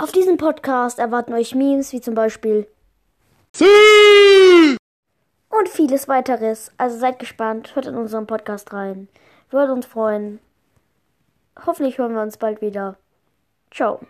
Auf diesem Podcast erwarten euch Memes wie zum Beispiel und vieles weiteres. Also seid gespannt, hört in unseren Podcast rein. Würde uns freuen. Hoffentlich hören wir uns bald wieder. Ciao.